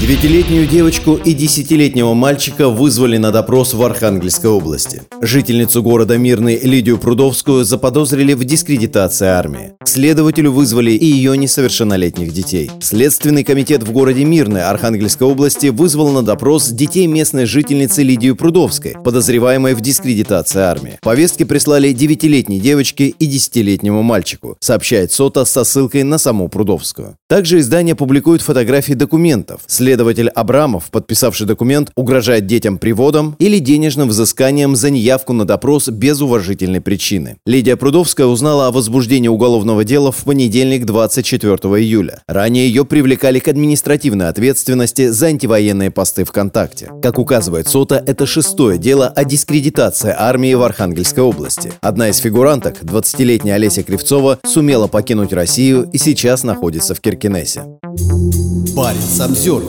Девятилетнюю девочку и десятилетнего мальчика вызвали на допрос в Архангельской области. Жительницу города Мирный Лидию Прудовскую заподозрили в дискредитации армии. К следователю вызвали и ее несовершеннолетних детей. Следственный комитет в городе Мирный Архангельской области вызвал на допрос детей местной жительницы Лидию Прудовской, подозреваемой в дискредитации армии. Повестки прислали девятилетней девочке и десятилетнему мальчику, сообщает СОТа со ссылкой на саму Прудовскую. Также издание публикует фотографии документов. Следователь Абрамов, подписавший документ, угрожает детям приводом или денежным взысканием за неявку на допрос без уважительной причины. Лидия Прудовская узнала о возбуждении уголовного дела в понедельник 24 июля. Ранее ее привлекали к административной ответственности за антивоенные посты ВКонтакте. Как указывает СОТа, это шестое дело о дискредитации армии в Архангельской области. Одна из фигуранток, 20-летняя Олеся Кривцова, сумела покинуть Россию и сейчас находится в Киркинессе. Баренц обзор.